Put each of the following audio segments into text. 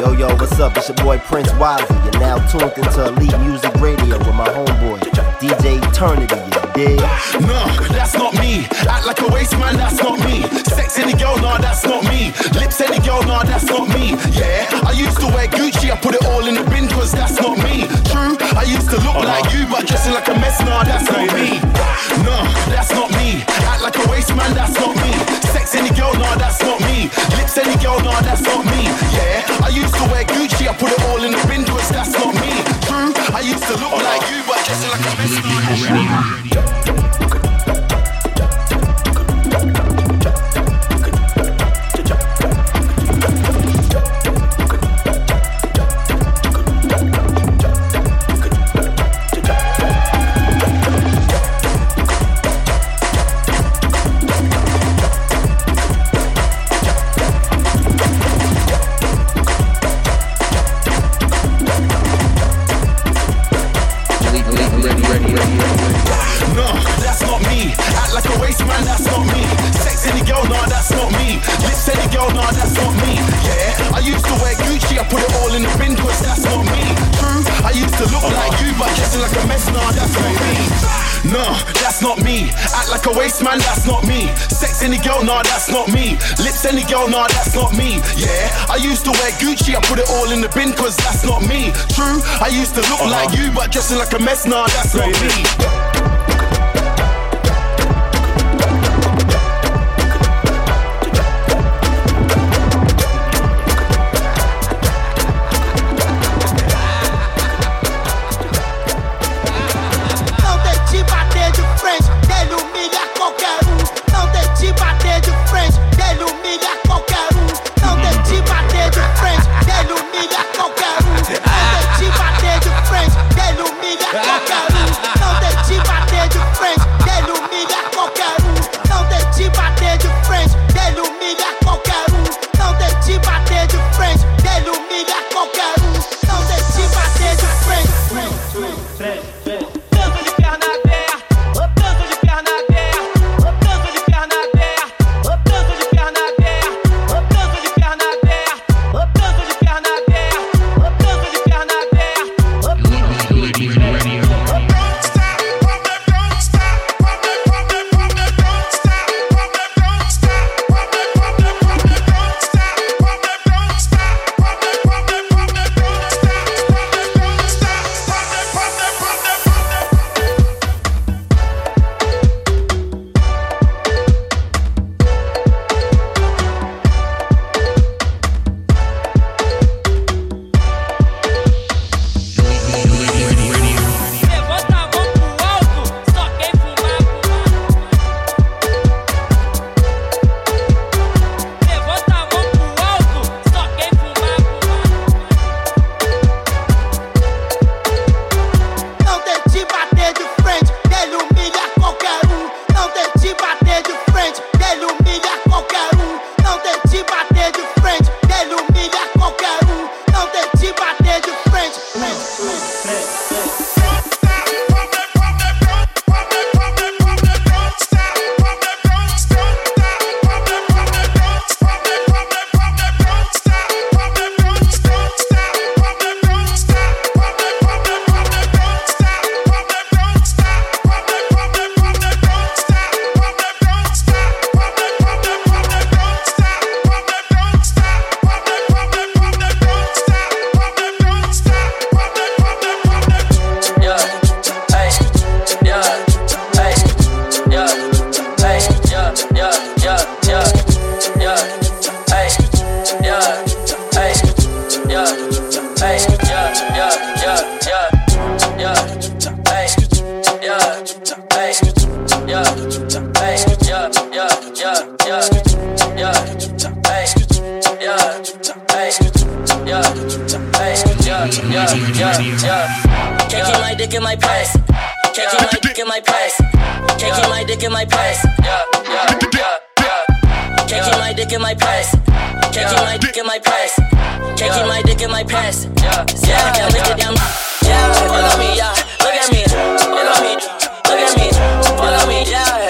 Yo, yo, what's up? It's your boy Prince Wazzy. You're now tuned into Elite Music Radio with my homeboy, DJ Eternity, you dig? No, that's not me. Act like a waste man, that's not me. Sex any girl, nah, that's not me. Lips any girl, nah, that's not me. Yeah, I used to wear Gucci, I put it all in the bin, cause that's not me. True, I used to look like you, but dressing like a mess, nah, that's not me. No, that's not me. Act like a waste man, that's not me. Sex any girl, nah, that's not me. Lips any girl, nah, that's not me. Yeah, I used to wear Gucci, I put it all in the bin, cause that's not me. Used to look like you, but dressing like a mess, Sex any girl, nah, that's not me. Lips any girl, nah, that's not me. Yeah, I used to wear Gucci, I put it all in the bin, cause that's not me. True, I used to look uh-huh. like you, but dressing like a mess, nah, that's not me. Can't keep my dick in my pants. Can't keep my dick in my pants. Can't keep my dick in my pants. Yeah. Can't keep my dick in my pants. Can't keep my dick in my pants. Can't keep my dick in my pants. Yeah, can't lick it down. Yeah, at me, yeah. Look at me, look at me, look at me, at me, yeah.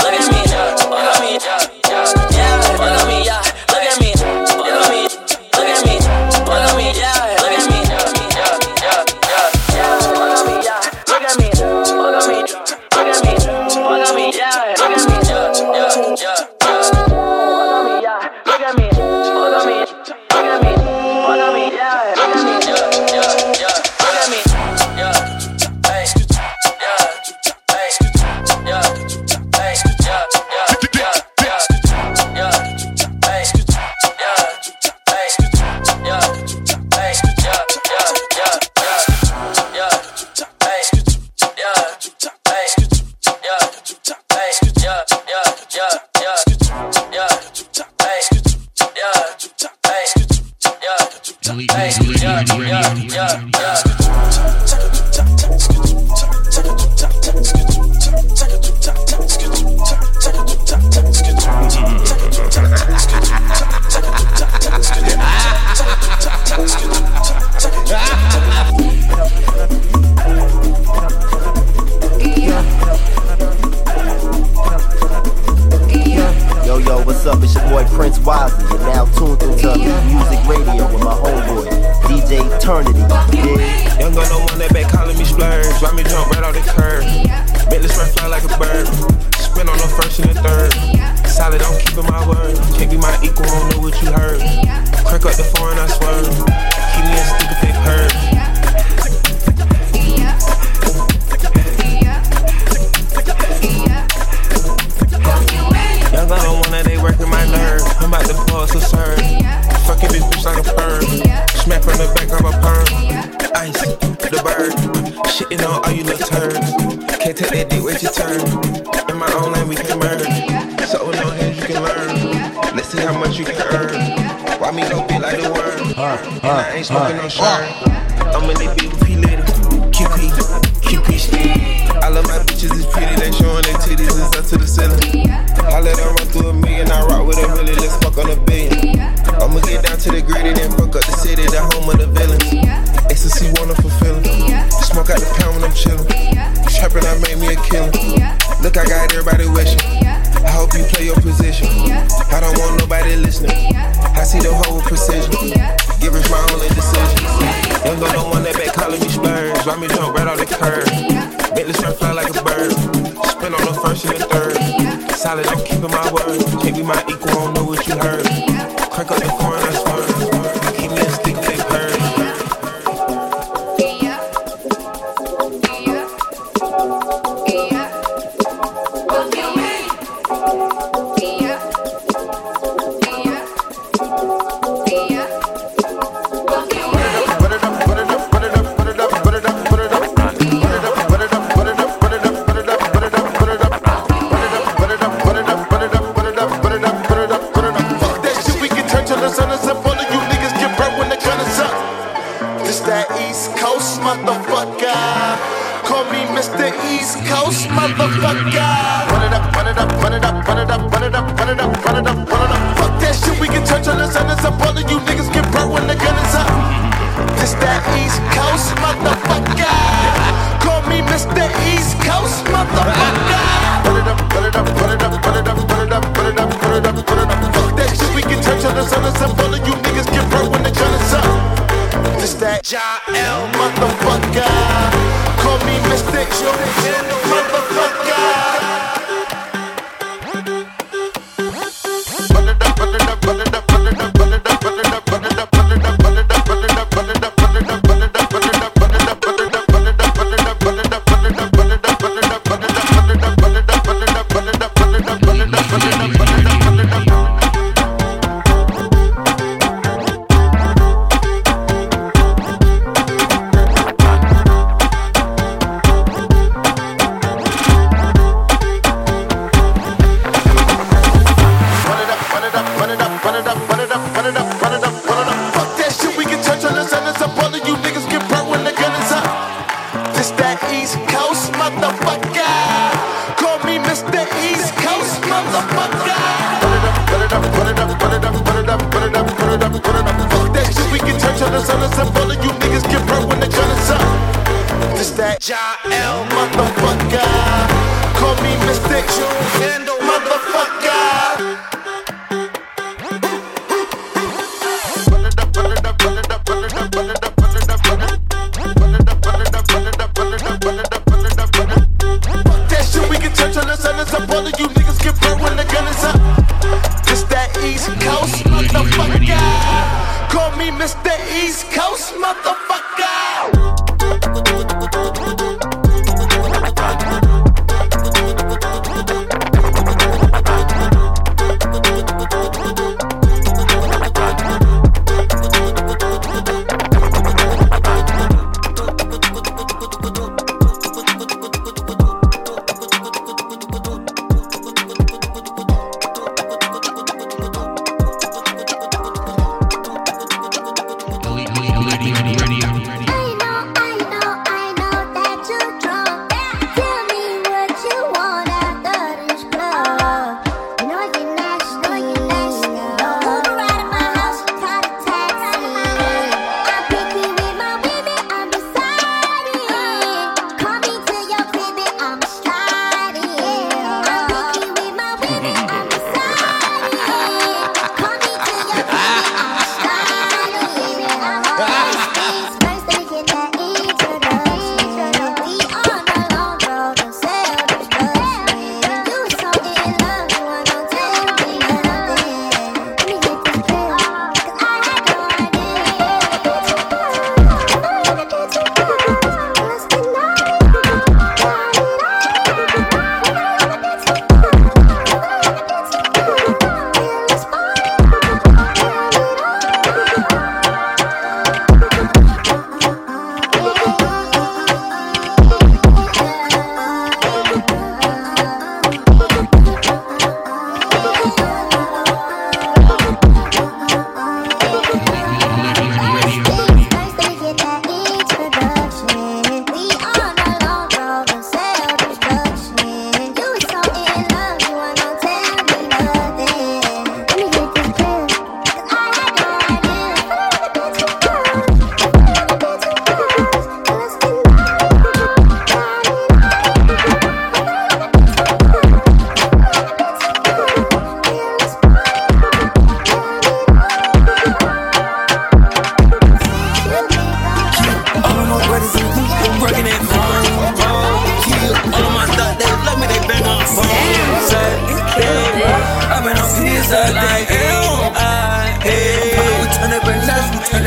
I got everybody wishing. I hope you play your position. I don't want nobody listening. I see the whole precision. Give us my only decision. Young girl don't want that back calling me splurge. Why me jump right off the curb? Bentley strap fly like a bird. Spin on the first and the third. Solid, I'm keeping my word. Can't be my equal, don't know what you heard. Crank up the foreign, Call me Mr. East Coast motherfucker. Run it up, run it up, run it up, run it up, run it up, run it up, run it up, run it up. Fuck that shit, we can turn to the sun and up. All of you niggas get burnt when the gun is up. This that East Coast motherfucker. Call me Mr. East Coast motherfucker. Run it up, run it up, run it up, run it up, run it up, run it up, run it up, run it up. Fuck that shit, we can turn to the sun and up. All of you niggas get burnt when the gun is up. This that Jael motherfucker. Call me Mr. Motherfucker. Run it up, run it up, it up, it up, It's East Coast motherfucker. Call me Mr. East Coast motherfucker. Put it up, put it up, put it up, put it up, put it up, put it up, put it up, put it up. Fuck that the and all of you niggas get when up. That motherfucker. Call me Mr. Motherfucker. Motherfucker. Call me Mr. East Coast motherfucker.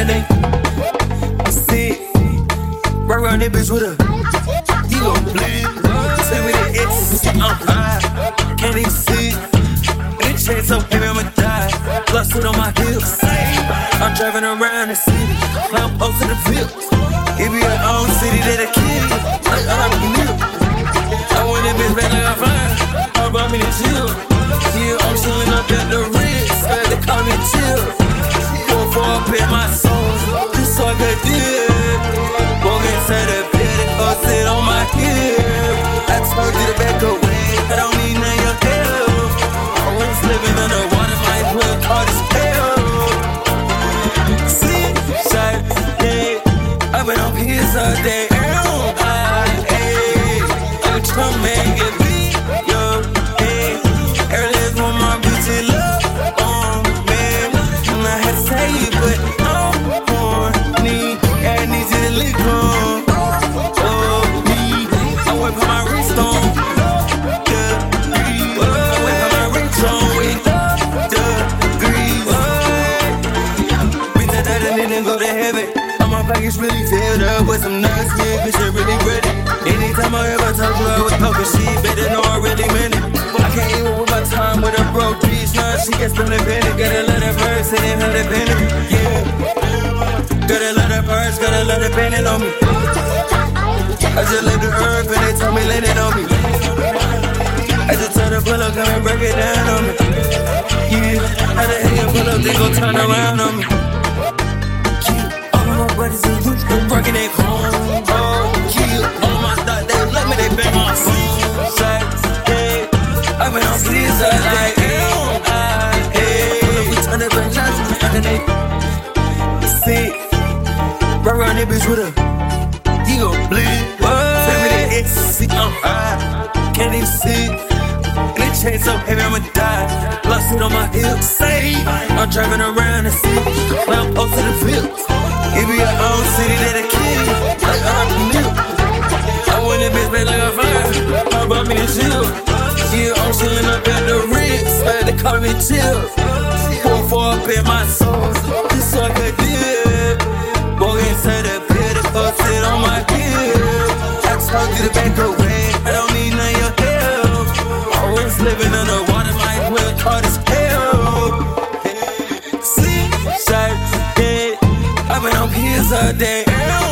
I'm sick. Right around that bitch with a. You gon' bleed. Say with the X, I'm high. Can't even see. This chain so heavy, I'ma die. Plus it on my hips. I'm driving around the city. I'm up to the fields. It be your own city that a kid. Like I'm new. I want that bitch back like I'm fine. I'm about me to chill. Yeah, I'm chilling up at the Ritz. They call me chill. Pockets really filled up with some nuts, yeah, bitch, I really ready. Anytime I ever talk to her with poker, she better know I really meant it. I can't even with my time with a broke bitch, nah, she gets from the penny. Gotta let her purse and then the penny, yeah. Gotta let her purse, gotta let her penny on me. I just left the earth and they told me let it on me. I just told the pull up, come and break it down on me. Yeah, how the hell you pull up, they gon' turn around on me but it's a good working at home. Oh, kill all my stuff. They love me, they bang my phone. Saturday, I've been on sleeves all night. See, right around that bitch with a, you gon' bleed. See, I'm high, can't even see. And it changed so I'ma die. Lost it on my hips, say. I'm driving around the city, now I'm posted the fields. It be your own city that a. Like I'm milk. I went in bitch back like a fire. How about me to chill? Yeah, I'm chillin' up at the Ritz. Had to call me chill. Pour four up in my soul. Just like a dip. Boy, inside that pit, the fuck sit on my hip. I you to back away. I don't need none of your help. Always living underwater, might well caught as a day.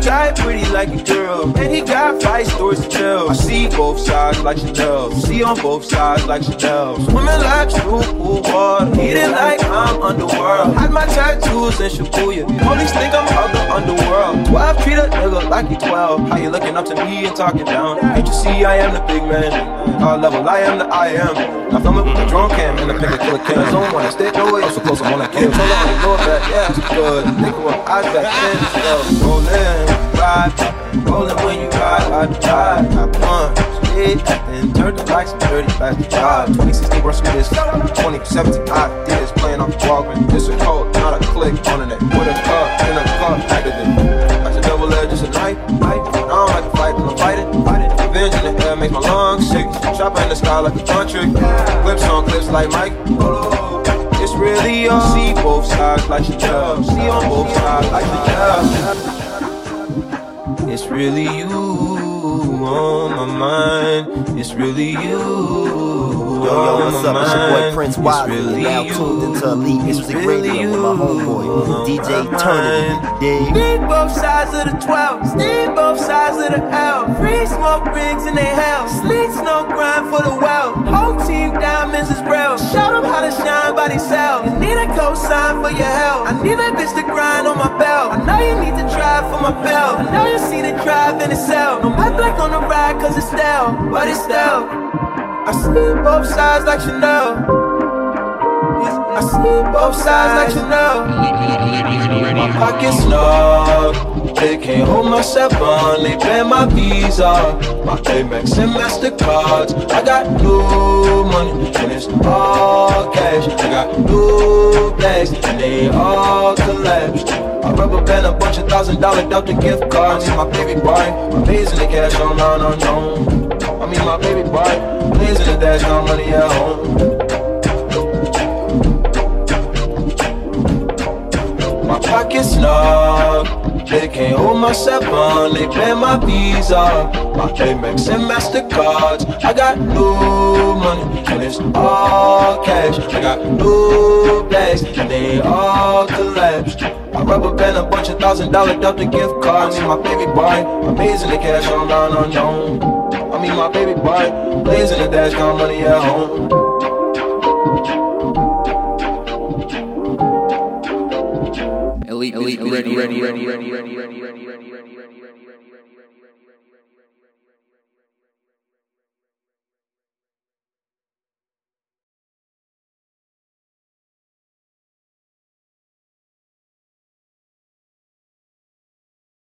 Guy pretty like a girl, and he got five stories to tell. I see both sides like Chanel, see on both sides like Chanel. Swimming like pool water, eating like I'm underworld. Hide my tattoos in Shibuya, police think I'm of the underworld. 12 treat a nigga like he 12. How you looking up to me and talking down? Can't you see I am the big man? Our level, I am the I am. I film it with the drone cam and the pick a killer killer zone one. Stay no way, so close, I'm on kill. Told her I know that, yeah, it's good. Think of what I back then, yeah. Rolling, ride, rolling when you ride, I die. I punch, hit, and turn the lights and 30 past the drive. 2016 brush with this, 2017 ideas playing off the Walgreens. This a code, not a click on it. With a cup, in a cup, active. That's a double edge, just a knife, knife. I don't like to fight, I'm fighting, fighting. Revenge in the air makes my lungs sick. Chopper in the sky like a country. Clips on clips like Mike. It's really all. See both sides like Chanel. See on both sides like Chanel. It's really you on my mind. It's really you. Yo, yo, what's up? It's your boy. Prince Wiley. really now tuned into Elite Music really Radio with my homeboy, DJ Eternity. Dig? Need both sides of the 12, need both sides of the L. Free smoke rings in their hell. Sleets no grind for the well. Whole team diamonds is real. Show them how to shine by themselves. You need a cosign for your help. I need that bitch to grind on my belt. I know you need to drive for my belt. I know you see the drive in itself. No, my black on the ride cause it's stale, but it's stale. I see both sides like Chanel. I see both sides like Chanel. My pockets snug. They can't hold my seven. They ban my Visa, my Amex and Mastercards. I got new money and it's all cash. I got new bags and they all collapsed. I rubber band a bunch of thousand dollar Delta gift cards. See my baby boy, amazing the cash online unknown. I mean my baby boy, blazing the dash, got money at home. My pockets snug. They can't hold my seven. They ban my Visa, my Amex and Mastercards. I got new money and it's all cash. I got new bags and they all collapsed. I rubber band a bunch of thousand dollar Delta gift cards. See my baby boy, amazing the cash online unknown. I mean my baby boy, blazing the dash, got money at home. Elite, elite, ready, ready, ready, ready, ready, ready, ready, ready, ready, ready, ready.